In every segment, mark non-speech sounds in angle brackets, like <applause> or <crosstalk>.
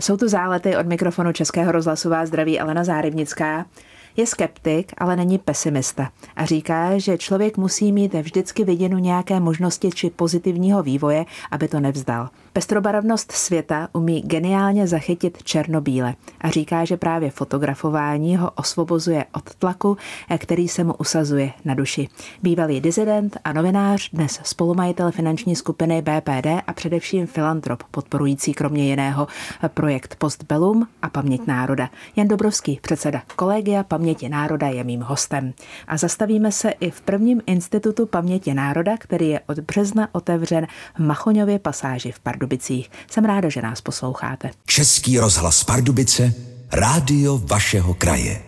Jsou tu zálety od mikrofonu Českého rozhlasu vás zdraví Alena Zárybnická. Je skeptik, ale není pesimista a říká, že člověk musí mít vždycky viděnu nějaké možnosti či pozitivního vývoje, aby to nevzdal. Pestrobarevnost světa umí geniálně zachytit černobíle a říká, že právě fotografování ho osvobozuje od tlaku, který se mu usazuje na duši. Bývalý dizident a novinář, dnes spolumajitel finanční skupiny BPD a především filantrop, podporující kromě jiného projekt Postbellum a Paměť národa. Jan Dobrovský, předseda kolegia Paměti národa, je mým hostem. A zastavíme se i v prvním institutu Paměti národa, který je od března otevřen v Machoňově pasáži v Pardu. Pardubicích. Jsem ráda, že nás posloucháte. Český rozhlas Pardubice, rádio vašeho kraje.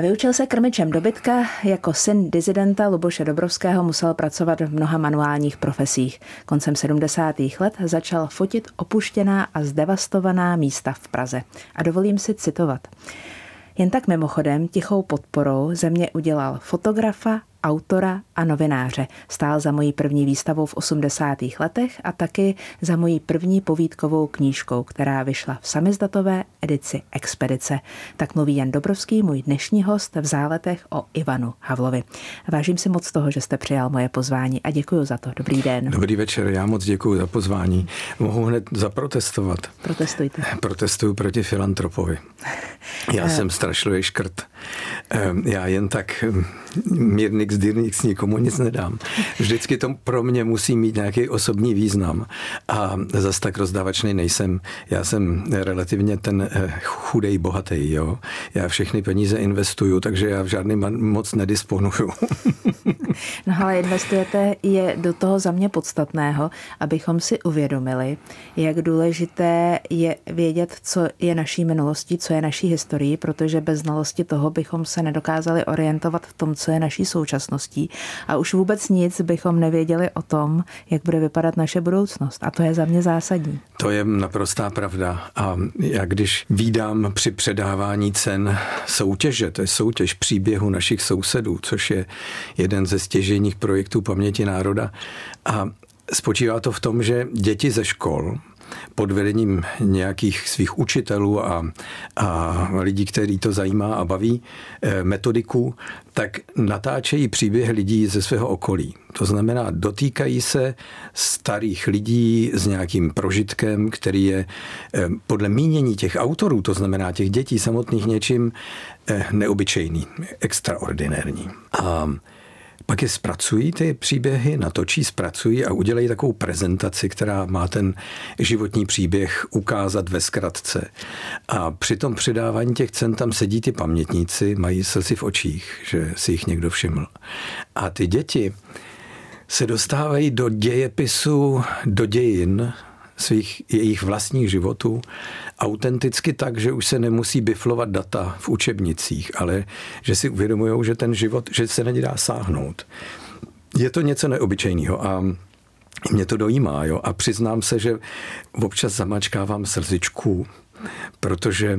Vyučil se krmičem dobytka, jako syn dizidenta Luboše Dobrovského musel pracovat v mnoha manuálních profesích. Koncem 70. let začal fotit opuštěná a zdevastovaná místa v Praze. A dovolím si citovat. Jen tak mimochodem tichou podporou ze mě udělal fotografa, autora a novináře. Stál za mojí první výstavou v 80. letech a taky za mojí první povídkovou knížkou, která vyšla v samizdatové edici Expedice. Tak mluví Jan Dobrovský, můj dnešní host v záletech o Ivanu Havlovi. Vážím si moc toho, že jste přijal moje pozvání a děkuji za to. Dobrý den. Dobrý večer, já moc děkuji za pozvání. Mohu hned zaprotestovat. Protestujte. <laughs> Protestuju proti filantropovi. Já eh. jsem strašlivý škrt. Ehm, já jen tak hm, mírný dyrnix nikomu nic nedám. Vždycky to pro mě musí mít nějaký osobní význam a zas tak rozdávačný nejsem. Já jsem relativně ten eh, chudej, bohatý, jo. Já všechny peníze investuju, takže já v žádný moc nedisponuju. <laughs> no ale investujete je do toho za mě podstatného, abychom si uvědomili, jak důležité je vědět, co je naší minulostí, co je naší historií, protože bez znalosti toho bychom se nedokázali orientovat v tom, co je naší současností a už vůbec nic bychom nevěděli o tom, jak bude vypadat naše budoucnost. A to je za mě zásadní. To je naprostá pravda. A já když vídám při předávání cen soutěže, to je soutěž příběhu našich sousedů, což je jeden ze stěžejních projektů paměti národa. A spočívá to v tom, že děti ze škol pod vedením nějakých svých učitelů a, a lidí, který to zajímá a baví, eh, metodiku, tak natáčejí příběh lidí ze svého okolí. To znamená, dotýkají se starých lidí s nějakým prožitkem, který je eh, podle mínění těch autorů, to znamená těch dětí samotných něčím eh, neobyčejný, extraordinární. A pak je zpracují ty příběhy, natočí, zpracují a udělají takovou prezentaci, která má ten životní příběh ukázat ve zkratce. A při tom předávání těch cen tam sedí ty pamětníci, mají slzy v očích, že si jich někdo všiml. A ty děti se dostávají do dějepisu, do dějin, svých jejich vlastních životů autenticky tak, že už se nemusí biflovat data v učebnicích, ale že si uvědomují, že ten život, že se na ně dá sáhnout. Je to něco neobyčejného a mě to dojímá, jo. A přiznám se, že občas zamačkávám srdcičku, protože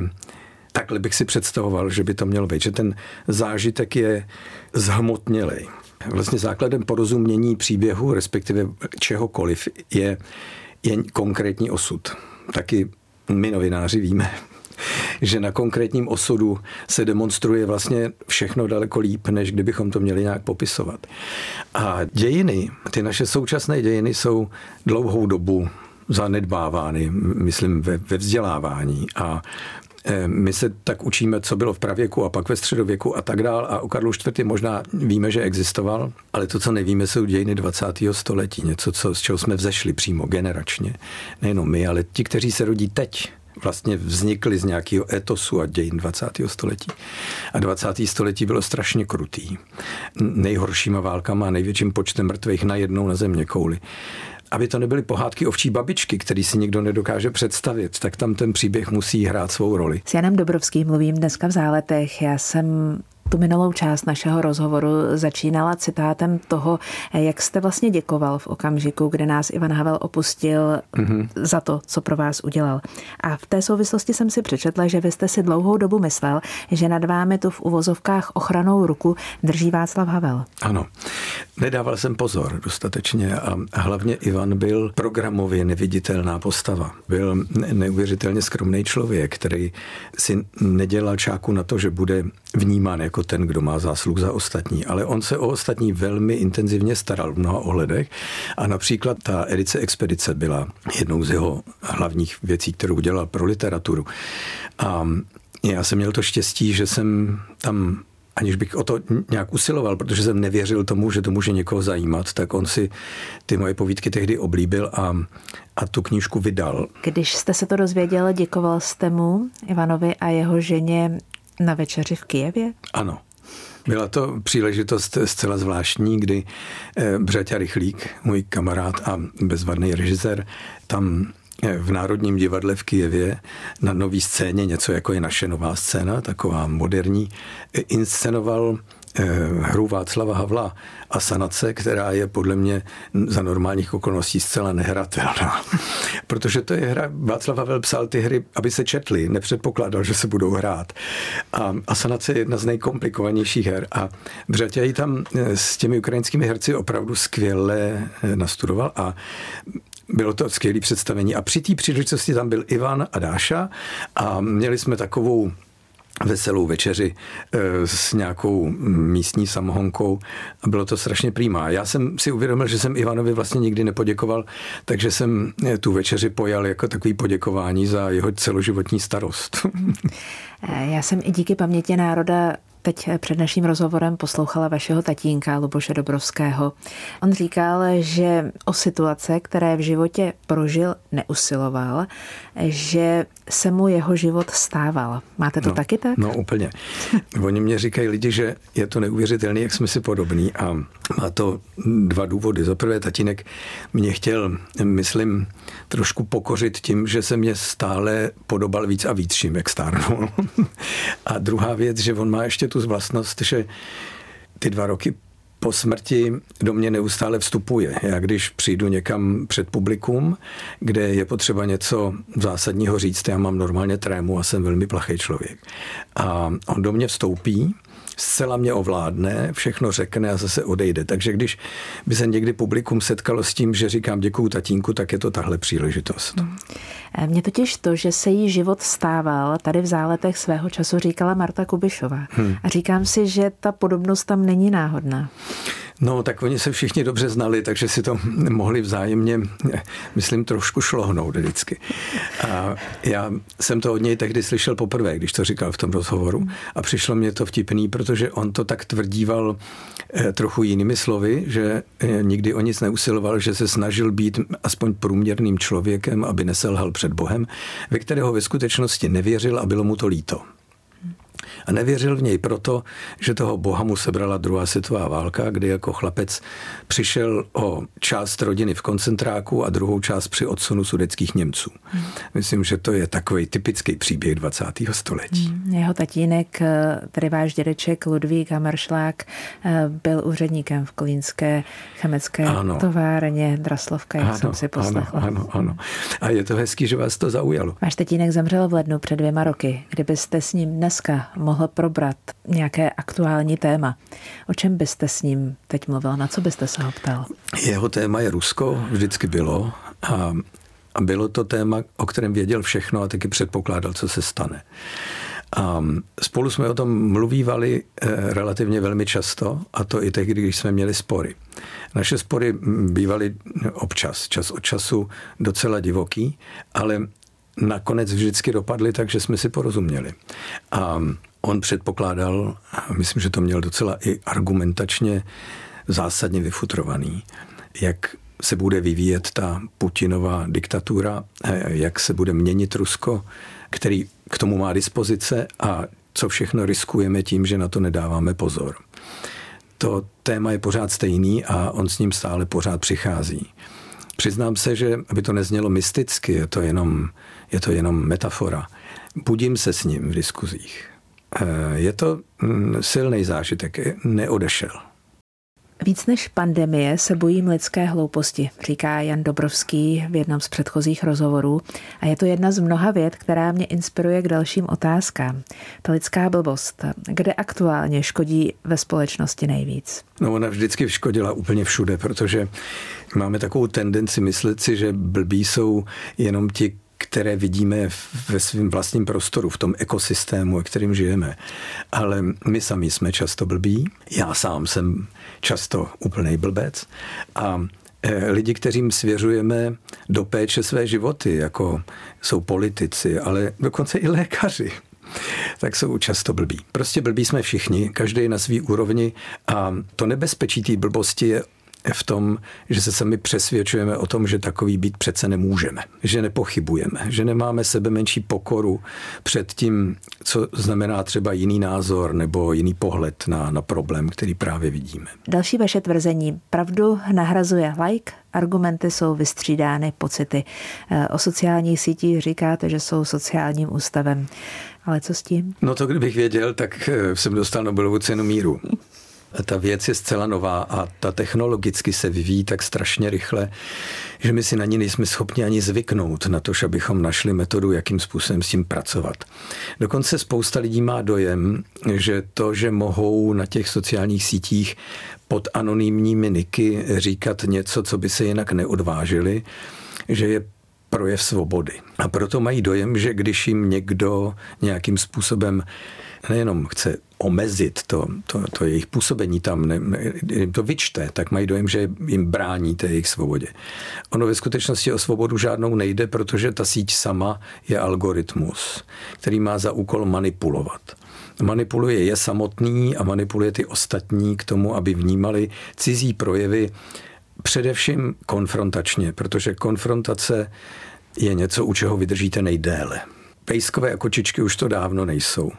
takhle bych si představoval, že by to mělo být, že ten zážitek je zhmotnělej. Vlastně základem porozumění příběhu, respektive čehokoliv, je je konkrétní osud. Taky my novináři víme, že na konkrétním osudu se demonstruje vlastně všechno daleko líp, než kdybychom to měli nějak popisovat. A dějiny, ty naše současné dějiny jsou dlouhou dobu zanedbávány, myslím, ve, ve vzdělávání. A my se tak učíme, co bylo v pravěku a pak ve středověku a tak dál. A o Karlu IV. možná víme, že existoval, ale to, co nevíme, jsou dějiny 20. století. Něco, co, z čeho jsme vzešli přímo generačně. Nejenom my, ale ti, kteří se rodí teď, vlastně vznikly z nějakého etosu a dějin 20. století. A 20. století bylo strašně krutý. Nejhoršíma válkama a největším počtem mrtvých najednou na země kouli aby to nebyly pohádky ovčí babičky, který si nikdo nedokáže představit, tak tam ten příběh musí hrát svou roli. S Janem Dobrovským mluvím dneska v záletech. Já jsem tu minulou část našeho rozhovoru začínala citátem toho, jak jste vlastně děkoval v okamžiku, kdy nás Ivan Havel opustil mm-hmm. za to, co pro vás udělal. A v té souvislosti jsem si přečetla, že vy jste si dlouhou dobu myslel, že nad vámi tu v uvozovkách ochranou ruku drží Václav Havel. Ano. Nedával jsem pozor dostatečně a hlavně Ivan byl programově neviditelná postava. Byl neuvěřitelně skromný člověk, který si nedělal čáku na to, že bude vnímán jako ten, kdo má zásluh za ostatní, ale on se o ostatní velmi intenzivně staral v mnoha ohledech a například ta edice Expedice byla jednou z jeho hlavních věcí, kterou udělal pro literaturu. A já jsem měl to štěstí, že jsem tam aniž bych o to nějak usiloval, protože jsem nevěřil tomu, že to může někoho zajímat, tak on si ty moje povídky tehdy oblíbil a, a tu knížku vydal. Když jste se to dozvěděl, děkoval jste mu, Ivanovi a jeho ženě na večeři v Kijevě? Ano. Byla to příležitost zcela zvláštní, kdy eh, Břeťa Rychlík, můj kamarád a bezvadný režisér, tam eh, v Národním divadle v Kijevě na nový scéně, něco jako je naše nová scéna, taková moderní, eh, inscenoval hru Václava Havla a sanace, která je podle mě za normálních okolností zcela nehratelná. <laughs> Protože to je hra, Václav Havel psal ty hry, aby se četly, nepředpokládal, že se budou hrát. A, a sanace je jedna z nejkomplikovanějších her. A Břetěj tam eh, s těmi ukrajinskými herci opravdu skvěle eh, nastudoval a bylo to skvělé představení. A při té příležitosti tam byl Ivan a Dáša a měli jsme takovou veselou večeři eh, s nějakou místní samohonkou a bylo to strašně přímá. Já jsem si uvědomil, že jsem Ivanovi vlastně nikdy nepoděkoval, takže jsem eh, tu večeři pojal jako takový poděkování za jeho celoživotní starost. Eh, já jsem i díky paměti národa teď před naším rozhovorem poslouchala vašeho tatínka Luboše Dobrovského. On říkal, že o situace, které v životě prožil, neusiloval, že se mu jeho život stával. Máte to no, taky tak? No úplně. <laughs> Oni mě říkají lidi, že je to neuvěřitelné, jak jsme si podobní a má to dva důvody. Za prvé, tatínek mě chtěl, myslím, trošku pokořit tím, že se mě stále podobal víc a víc, čím jak stárnul. <laughs> a druhá věc, že on má ještě tu vlastnost, že ty dva roky po smrti do mě neustále vstupuje. Já když přijdu někam před publikum, kde je potřeba něco zásadního říct, já mám normálně trému a jsem velmi plachý člověk. A on do mě vstoupí zcela mě ovládne, všechno řekne a zase odejde. Takže když by se někdy publikum setkalo s tím, že říkám děkuju tatínku, tak je to tahle příležitost. Hmm. Mně totiž to, že se jí život stával, tady v záletech svého času říkala Marta Kubišová. Hmm. A říkám si, že ta podobnost tam není náhodná. No, tak oni se všichni dobře znali, takže si to <laughs> mohli vzájemně, myslím, trošku šlohnout vždycky. A já jsem to od něj tehdy slyšel poprvé, když to říkal v tom rozhovoru. A přišlo mě to vtipný, protože on to tak tvrdíval eh, trochu jinými slovy, že eh, nikdy o nic neusiloval, že se snažil být aspoň průměrným člověkem, aby neselhal před Bohem, ve kterého ve skutečnosti nevěřil a bylo mu to líto. A nevěřil v něj proto, že toho boha mu sebrala druhá světová válka, kdy jako chlapec přišel o část rodiny v koncentráku a druhou část při odsunu sudeckých Němců. Hmm. Myslím, že to je takový typický příběh 20. století. Hmm. Jeho tatínek, tedy váš dědeček Ludvík Hammerschlag, eh, byl úředníkem v Kolínské chemické ano. továrně Draslovka, jak ano, jsem si poslechla. Ano, ano, ano. A je to hezký, že vás to zaujalo. Váš tatínek zemřel v lednu před dvěma roky. Kdybyste s ním dneska mohl probrat nějaké aktuální téma, o čem byste s ním teď mluvil? Na co byste se ho ptal? Jeho téma je Rusko, vždycky bylo. A, a bylo to téma, o kterém věděl všechno a taky předpokládal, co se stane. A spolu jsme o tom mluvívali eh, relativně velmi často, a to i tehdy, když jsme měli spory. Naše spory bývaly občas, čas od času docela divoký, ale nakonec vždycky dopadly tak, že jsme si porozuměli. A on předpokládal, myslím, že to měl docela i argumentačně zásadně vyfutrovaný, jak se bude vyvíjet ta Putinová diktatura, jak se bude měnit Rusko, který k tomu má dispozice a co všechno riskujeme tím, že na to nedáváme pozor. To téma je pořád stejný a on s ním stále pořád přichází. Přiznám se, že aby to neznělo mysticky, je to jenom, je to jenom metafora. Budím se s ním v diskuzích. Je to mm, silný zážitek, neodešel. Víc než pandemie se bojím lidské hlouposti, říká Jan Dobrovský v jednom z předchozích rozhovorů. A je to jedna z mnoha věd, která mě inspiruje k dalším otázkám. Ta lidská blbost, kde aktuálně škodí ve společnosti nejvíc? No ona vždycky škodila úplně všude, protože máme takovou tendenci myslet si, že blbí jsou jenom ti, které vidíme ve svém vlastním prostoru, v tom ekosystému, ve kterým žijeme. Ale my sami jsme často blbí. Já sám jsem často úplný blbec. A e, lidi, kterým svěřujeme do péče své životy, jako jsou politici, ale dokonce i lékaři, tak jsou často blbí. Prostě blbí jsme všichni, každý na svý úrovni a to nebezpečí té blbosti je v tom, že se sami přesvědčujeme o tom, že takový být přece nemůžeme, že nepochybujeme, že nemáme sebe menší pokoru před tím, co znamená třeba jiný názor nebo jiný pohled na, na problém, který právě vidíme. Další vaše tvrzení. Pravdu nahrazuje like, argumenty jsou vystřídány pocity. Eh, o sociálních sítích říkáte, že jsou sociálním ústavem. Ale co s tím? No to kdybych věděl, tak eh, jsem dostal Nobelovu cenu míru ta věc je zcela nová a ta technologicky se vyvíjí tak strašně rychle, že my si na ní nejsme schopni ani zvyknout na to, abychom našli metodu, jakým způsobem s tím pracovat. Dokonce spousta lidí má dojem, že to, že mohou na těch sociálních sítích pod anonymními niky říkat něco, co by se jinak neodvážili, že je projev svobody. A proto mají dojem, že když jim někdo nějakým způsobem nejenom chce omezit to, to, to jejich působení tam, ne, ne, to vyčte, tak mají dojem, že jim brání té jejich svobodě. Ono ve skutečnosti o svobodu žádnou nejde, protože ta síť sama je algoritmus, který má za úkol manipulovat. Manipuluje je samotný a manipuluje ty ostatní k tomu, aby vnímali cizí projevy především konfrontačně, protože konfrontace je něco, u čeho vydržíte nejdéle. Pejskové kočičky už to dávno nejsou.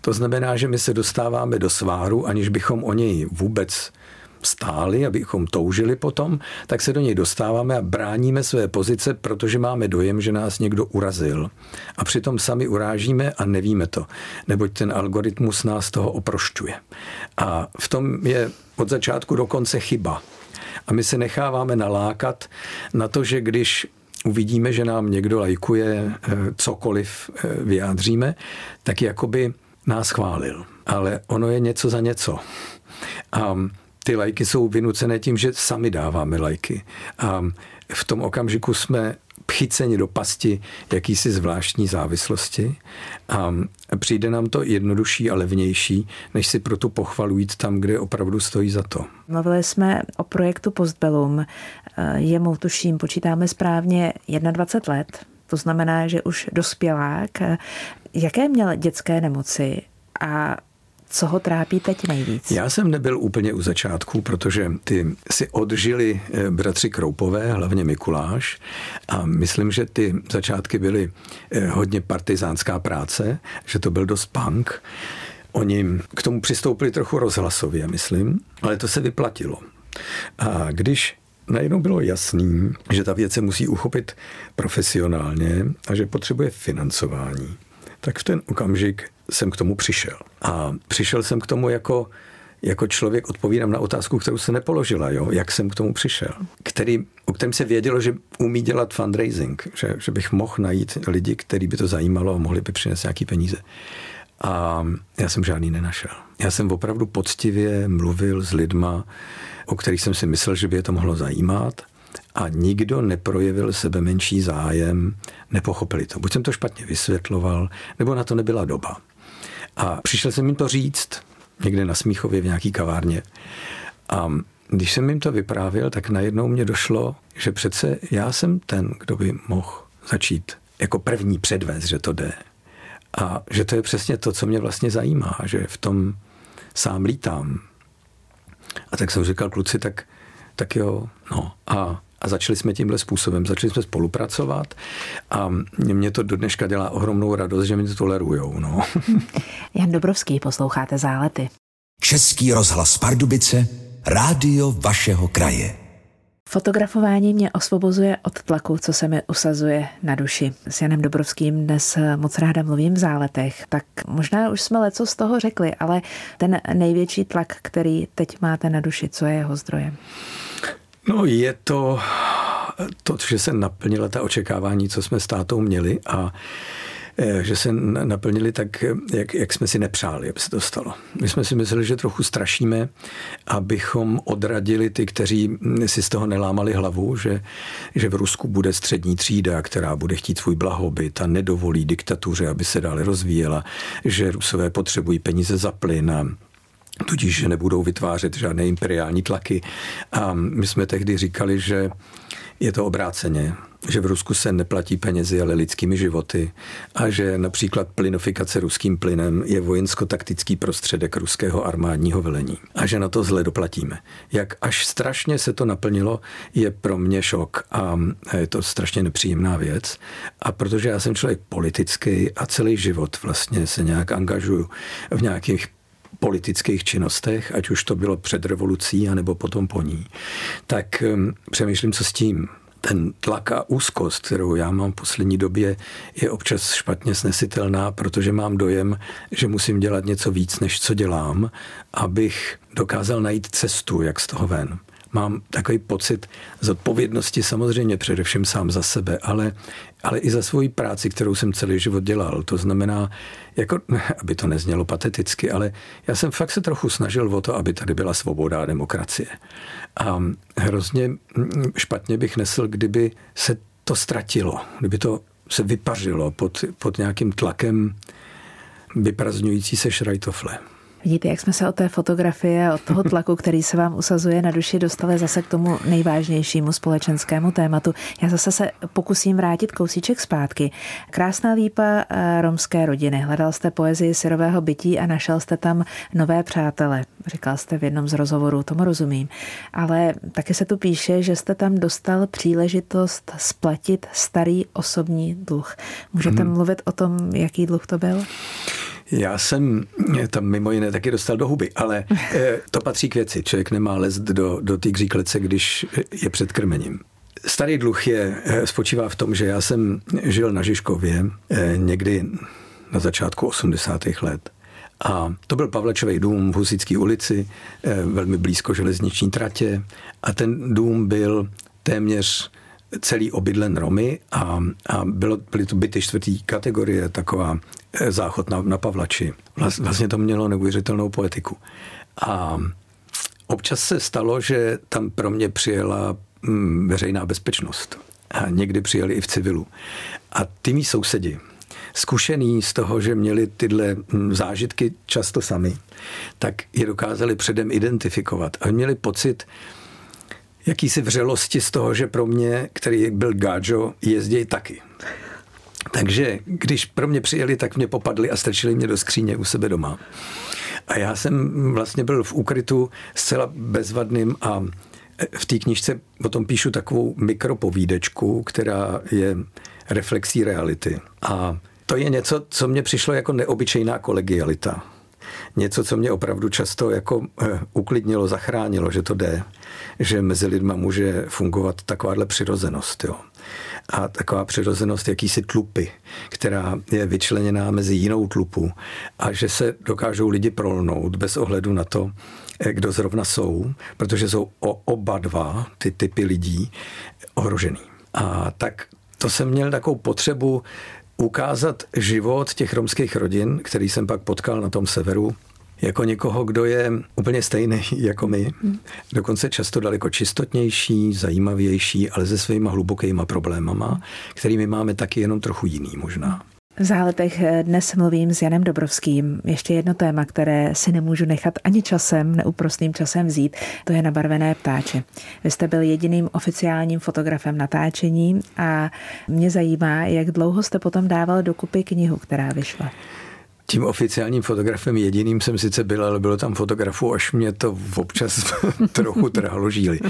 To znamená, že my se dostáváme do sváru, aniž bychom o něj vůbec stáli, abychom toužili potom, tak se do něj dostáváme a bráníme své pozice, protože máme dojem, že nás někdo urazil. A přitom sami urážíme a nevíme to, neboť ten algoritmus nás toho oprošťuje. A v tom je od začátku do konce chyba. A my se necháváme nalákat na to, že když uvidíme, že nám někdo lajkuje eh, cokoliv eh, vyjádříme, tak jakoby nás chválil. Ale ono je něco za něco. A ty lajky jsou vynucené tím, že sami dáváme lajky. A v tom okamžiku jsme chyceni do pasti jakýsi zvláštní závislosti a přijde nám to jednodušší a levnější, než si pro tu pochvalu jít tam, kde opravdu stojí za to. Mluvili jsme o projektu Postbellum. Jemu tuším, počítáme správně 21 let, to znamená, že už dospělák. Jaké měl dětské nemoci a co ho trápí teď nejvíc? Já jsem nebyl úplně u začátku, protože ty si odžili eh, bratři Kroupové, hlavně Mikuláš a myslím, že ty začátky byly eh, hodně partizánská práce, že to byl dost punk. Oni k tomu přistoupili trochu rozhlasově, myslím, ale to se vyplatilo. A když najednou bylo jasný, že ta věc se musí uchopit profesionálně a že potřebuje financování, tak v ten okamžik jsem k tomu přišel. A přišel jsem k tomu jako, jako člověk, odpovídám na otázku, kterou se nepoložila, jo? jak jsem k tomu přišel. Který, o kterém se vědělo, že umí dělat fundraising, že, že bych mohl najít lidi, který by to zajímalo a mohli by přinést nějaký peníze. A já jsem žádný nenašel. Já jsem opravdu poctivě mluvil s lidma, o kterých jsem si myslel, že by je to mohlo zajímat a nikdo neprojevil sebe menší zájem, nepochopili to. Buď jsem to špatně vysvětloval, nebo na to nebyla doba. A přišel jsem jim to říct někde na Smíchově v nějaký kavárně. A když jsem jim to vyprávěl, tak najednou mě došlo, že přece já jsem ten, kdo by mohl začít jako první předvést, že to jde. A že to je přesně to, co mě vlastně zajímá, že v tom sám lítám. A tak jsem říkal, kluci, tak, tak jo, no. A a začali jsme tímhle způsobem, začali jsme spolupracovat a mě to do dneška dělá ohromnou radost, že mi to tolerujou. No. <laughs> Jan Dobrovský, posloucháte Zálety. Český rozhlas Pardubice, rádio vašeho kraje. Fotografování mě osvobozuje od tlaku, co se mi usazuje na duši. S Janem Dobrovským dnes moc ráda mluvím v záletech, tak možná už jsme leco z toho řekli, ale ten největší tlak, který teď máte na duši, co je jeho zdrojem? No je to to, že se naplnila ta očekávání, co jsme s tátou měli a Eh, že se naplnili tak, jak, jak jsme si nepřáli, aby se to stalo. My jsme si mysleli, že trochu strašíme, abychom odradili ty, kteří si z toho nelámali hlavu, že, že v Rusku bude střední třída, která bude chtít svůj blahobyt a nedovolí diktatuře, aby se dále rozvíjela, že Rusové potřebují peníze za plyn a tudíž, že nebudou vytvářet žádné imperiální tlaky. A my jsme tehdy říkali, že je to obráceně, že v Rusku se neplatí penězi, ale lidskými životy a že například plynofikace ruským plynem je vojensko-taktický prostředek ruského armádního velení a že na to zle doplatíme. Jak až strašně se to naplnilo, je pro mě šok a je to strašně nepříjemná věc. A protože já jsem člověk politický a celý život vlastně se nějak angažuju v nějakých politických činnostech, ať už to bylo před revolucí, anebo potom po ní, tak přemýšlím, co s tím. Ten tlak a úzkost, kterou já mám v poslední době, je občas špatně snesitelná, protože mám dojem, že musím dělat něco víc, než co dělám, abych dokázal najít cestu, jak z toho ven mám takový pocit zodpovědnosti samozřejmě především sám za sebe, ale, ale i za svoji práci, kterou jsem celý život dělal. To znamená, jako, <laughs> aby to neznělo pateticky, ale já jsem fakt se trochu snažil o to, aby tady byla svoboda a demokracie. A hrozně špatně bych nesl, kdyby se to ztratilo, kdyby to se vypařilo pod, pod nějakým tlakem vyprazňující se šrajtofle. Vidíte, jak jsme se od té fotografie, od toho tlaku, který se vám usazuje na duši, dostali zase k tomu nejvážnějšímu společenskému tématu. Já zase se pokusím vrátit kousíček zpátky. Krásná lípa eh, romské rodiny. Hledal jste poezii syrového bytí a našel jste tam nové přátele. Říkal jste v jednom z rozhovorů, tomu rozumím. Ale taky se tu píše, že jste tam dostal příležitost splatit starý osobní dluh. Můžete hmm. mluvit o tom, jaký dluh to byl? Já jsem tam mimo jiné taky dostal do huby, ale eh, to patří k věci. Člověk nemá lest do, do té kříklece, když je před krmením. Starý dluh je, eh, spočívá v tom, že já jsem žil na Žižkově eh, někdy na začátku 80. let. A to byl Pavlečový dům v Husické ulici, velmi blízko železniční tratě. A ten dům byl téměř celý obydlen Romy a, a bylo, byly to byty čtvrtý kategorie, taková eh, záchod na, na Pavlači. Vlastně to mělo neuvěřitelnou poetiku. A občas se stalo, že tam pro mě přijela hm, veřejná bezpečnost. A někdy přijeli i v civilu. A ty mý sousedi, zkušený z toho, že měli tyhle hm, zážitky často sami, tak je dokázali předem identifikovat. A měli pocit, jakýsi vřelosti z toho, že pro mě, který byl gáčo, jezdí taky. Takže když pro mě přijeli, tak mě popadli a strčili mě do skříně u sebe doma. A já jsem vlastně byl v úkrytu zcela bezvadným a v té knižce o tom píšu takovou mikropovídečku, která je reflexí reality. A to je něco, co mně přišlo jako neobyčejná kolegialita. Něco, co mě opravdu často jako eh, uklidnilo, zachránilo, že to jde že mezi lidma může fungovat takováhle přirozenost. Jo. A taková přirozenost jakýsi tlupy, která je vyčleněná mezi jinou tlupu a že se dokážou lidi prolnout bez ohledu na to, eh, kdo zrovna jsou, protože jsou o oba dva ty typy lidí ohrožený. A tak to jsem měl takovou potřebu ukázat život těch romských rodin, který jsem pak potkal na tom severu, jako někoho, kdo je úplně stejný jako my, dokonce často daleko čistotnější, zajímavější, ale se svýma hlubokýma problémama, kterými máme taky jenom trochu jiný možná. V záletech dnes mluvím s Janem Dobrovským. Ještě jedno téma, které si nemůžu nechat ani časem, neúprostným časem vzít, to je nabarvené ptáče. Vy jste byl jediným oficiálním fotografem natáčení a mě zajímá, jak dlouho jste potom dával dokupy knihu, která vyšla. Tím oficiálním fotografem jediným jsem sice byl, ale bylo tam fotografů, až mě to občas <laughs> trochu trhalo žíly.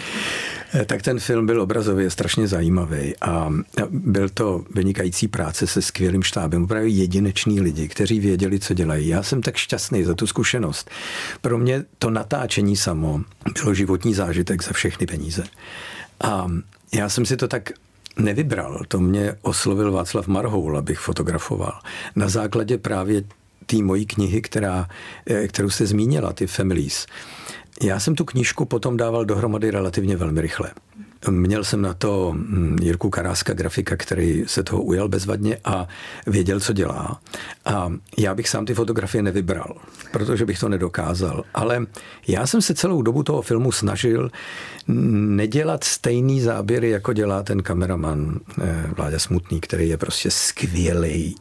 Eh, tak ten film byl obrazově strašně zajímavý a byl to vynikající práce se skvělým štábem, opravdu jedineční lidi, kteří věděli, co dělají. Já jsem tak šťastný za tu zkušenost. Pro mě to natáčení samo bylo životní zážitek za všechny peníze. A já jsem si to tak nevybral. To mě oslovil Václav Marhoul, abych fotografoval. Na základě právě té mojí knihy, která, eh, kterou jste zmínila, ty Families. Já jsem tu knížku potom dával dohromady relativně velmi rychle. Měl jsem na to hm, Jirku Karáska, grafika, který se toho ujal bezvadně a věděl, co dělá. A já bych sám ty fotografie nevybral, protože bych to nedokázal. Ale já jsem se celou dobu toho filmu snažil nedělat stejný záběry, jako dělá ten kameraman eh, Vláďa Smutný, který je prostě skvělý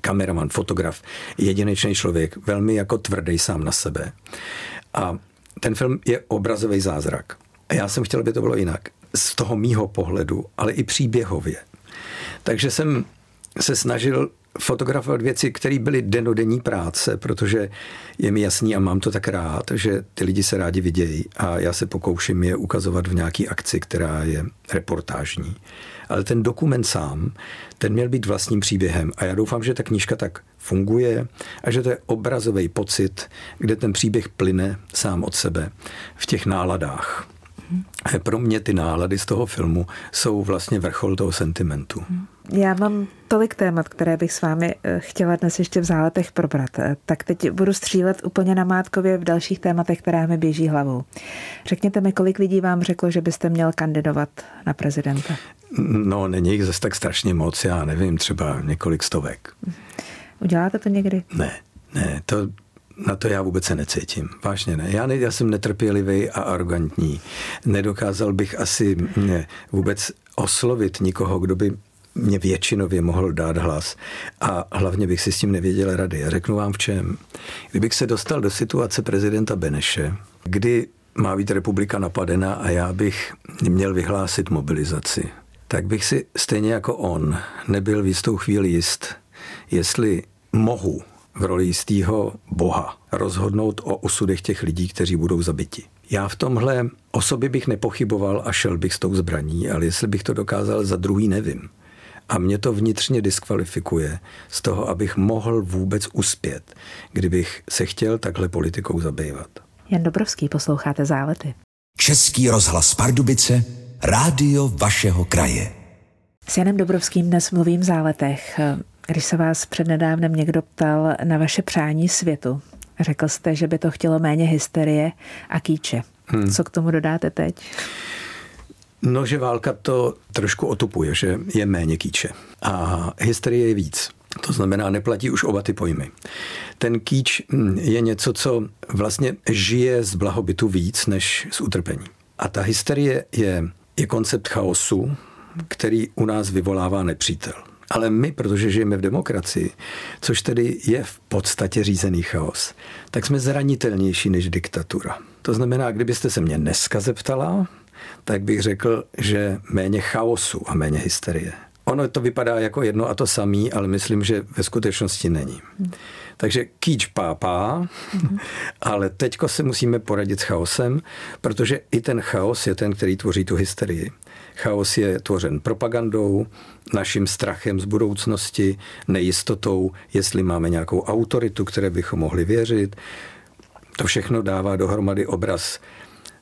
kameraman, fotograf, jedinečný člověk, velmi jako tvrdý sám na sebe. A ten film je obrazový zázrak. A já jsem chtěl, aby to bylo jinak. Z toho mýho pohledu, ale i příběhově. Takže jsem se snažil fotografovat věci, které byly denodenní práce, protože je mi jasný a mám to tak rád, že ty lidi se rádi vidějí a já se pokouším je ukazovat v nějaký akci, která je reportážní. Ale ten dokument sám, ten měl být vlastním příběhem a já doufám, že ta knížka tak funguje a že to je obrazový pocit, kde ten příběh plyne sám od sebe v těch náladách. Pro mě ty nálady z toho filmu jsou vlastně vrchol toho sentimentu. Já mám tolik témat, které bych s vámi eh, chtěla dnes ještě v záletech probrat. Eh, tak teď budu střílet úplně na mátkově v dalších tématech, které mi běží hlavou. Řekněte mi, kolik lidí vám řeklo, že byste měl kandidovat na prezidenta? No, není jich zase tak strašně moc, já nevím, třeba několik stovek. Uděláte to někdy? Ne, ne, to, na to já vůbec se necítím. Vážně ne. Já, ne, já jsem netrpělivý a arrogantní. Nedokázal bych asi ne, vůbec oslovit nikoho, kdo by mě většinově mohl dát hlas. A hlavně bych si s tím nevěděl rady. A řeknu vám v čem. Kdybych se dostal do situace prezidenta Beneše, kdy má být republika napadena a já bych měl vyhlásit mobilizaci, tak bych si stejně jako on nebyl v jistou chvíli jist, jestli mohu v roli jistého boha rozhodnout o osudech těch lidí, kteří budou zabiti. Já v tomhle o sobě bych nepochyboval a šel bych s tou zbraní, ale jestli bych to dokázal za druhý, nevím. A mě to vnitřně diskvalifikuje z toho, abych mohl vůbec uspět, kdybych se chtěl takhle politikou zabývat. Jan Dobrovský, posloucháte Zálety. Český rozhlas Pardubice, rádio vašeho kraje. S Janem Dobrovským dnes mluvím v Záletech. Když se vás přednedávnem někdo ptal na vaše přání světu, řekl jste, že by to chtělo méně hysterie a kýče. Hmm. Co k tomu dodáte teď? No, že válka to trošku otupuje, že je méně kýče. A hysterie je víc. To znamená, neplatí už oba ty pojmy. Ten kýč hm, je něco, co vlastně žije z blahobytu víc než z utrpení. A ta hysterie je, je koncept chaosu, který u nás vyvolává nepřítel. Ale my, protože žijeme v demokracii, což tedy je v podstatě řízený chaos, tak jsme zranitelnější než diktatura. To znamená, kdybyste se mě dneska zeptala, tak bych řekl, že méně chaosu a méně hysterie. Ono to vypadá jako jedno a to samý, ale myslím, že ve skutečnosti není. Takže kýč pápá, ale teďko se musíme poradit s chaosem, protože i ten chaos je ten, který tvoří tu hysterii. Chaos je tvořen propagandou, naším strachem z budoucnosti, nejistotou, jestli máme nějakou autoritu, které bychom mohli věřit. To všechno dává dohromady obraz,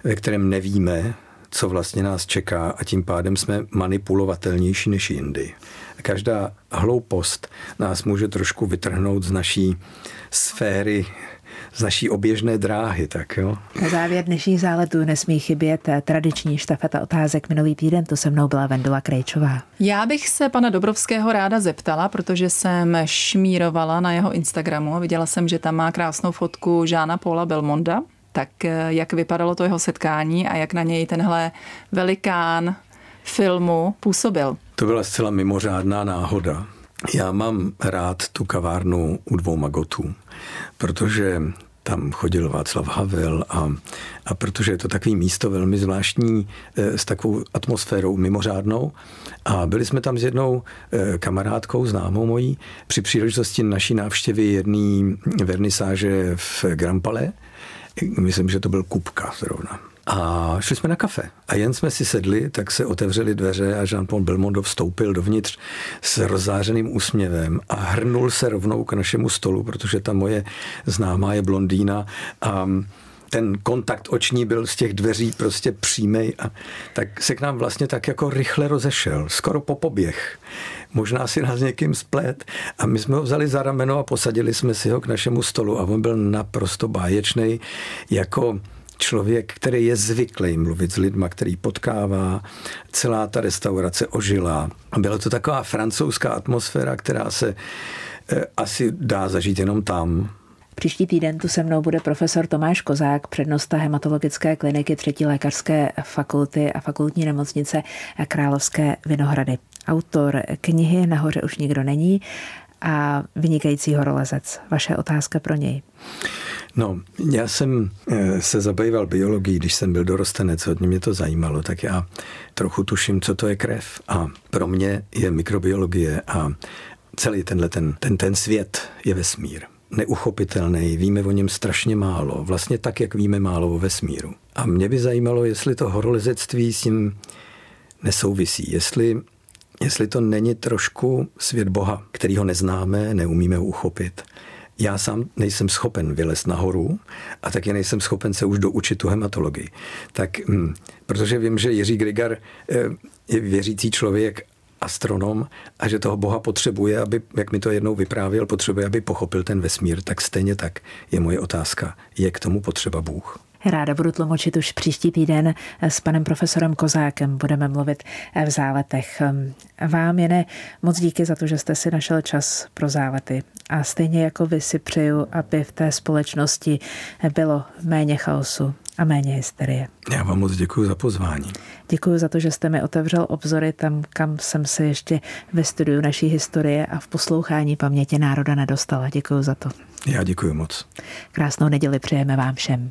ve kterém nevíme, co vlastně nás čeká a tím pádem jsme manipulovatelnější než jindy. Každá hloupost nás může trošku vytrhnout z naší sféry z naší oběžné dráhy. Tak jo. Na závěr dnešních záletů nesmí chybět tradiční štafeta otázek. Minulý týden to se mnou byla Vendula Krejčová. Já bych se pana Dobrovského ráda zeptala, protože jsem šmírovala na jeho Instagramu a viděla jsem, že tam má krásnou fotku Žána Paula Belmonda. Tak eh, jak vypadalo to jeho setkání a jak na něj tenhle velikán filmu působil? To byla zcela mimořádná náhoda. Já mám rád tu kavárnu u dvou magotů, protože tam chodil Václav Havel a, a protože je to takový místo velmi zvláštní e, s takovou atmosférou mimořádnou. A byli jsme tam s jednou e, kamarádkou, známou mojí, při příležitosti naší návštěvy jedné vernisáže v Grampale, myslím, že to byl Kupka zrovna. A šli jsme na kafe. A jen jsme si sedli, tak se otevřely dveře a Jean-Paul Belmondo vstoupil dovnitř s rozzářeným úsměvem a hrnul se rovnou k našemu stolu, protože ta moje známá je blondýna. A ten kontakt oční byl z těch dveří prostě přímý a tak se k nám vlastně tak jako rychle rozešel, skoro po poběh. Možná si nás někým splet a my jsme ho vzali za rameno a posadili jsme si ho k našemu stolu a on byl naprosto báječný jako člověk, který je zvyklý mluvit s lidma, který potkává. Celá ta restaurace ožila. Byla to taková francouzská atmosféra, která se eh, asi dá zažít jenom tam. Příští týden tu se mnou bude profesor Tomáš Kozák, přednosta hematologické kliniky třetí lékařské fakulty a fakultní nemocnice Královské Vinohrady. Autor knihy Nahoře už nikdo není a vynikající horolezec. Vaše otázka pro něj. No, já jsem eh, se zabýval biologií, když jsem byl dorostenec, hodně mě to zajímalo, tak já trochu tuším, co to je krev. A pro mě je mikrobiologie a celý tenhle ten, ten, ten svět je vesmír. Neuchopitelný, víme o něm strašně málo, vlastně tak, jak víme málo o vesmíru. A mě by zajímalo, jestli to horolezectví s tím nesouvisí, jestli jestli to není trošku svět Boha, který ho neznáme, neumíme ho uchopit já sám nejsem schopen vylezt nahoru a taky nejsem schopen se už doučit tu hematologii. Tak, hm, protože vím, že Jiří Grigar eh, je věřící člověk, astronom a že toho Boha potřebuje, aby, jak mi to jednou vyprávěl, potřebuje, aby pochopil ten vesmír, tak stejně tak je moje otázka, je k tomu potřeba Bůh? Ráda budu tlumočit už příští týden s panem profesorem Kozákem. Budeme mluvit v záletech. Vám, Jene, moc díky za to, že jste si našel čas pro zálety. A stejně jako vy si přeju, aby v té společnosti bylo méně chaosu a méně hysterie. Já vám moc děkuji za pozvání. Děkuji za to, že jste mi otevřel obzory tam, kam jsem se ještě ve studiu naší historie a v poslouchání paměti národa nedostala. Děkuji za to. Já děkuji moc. Krásnou neděli přejeme vám všem.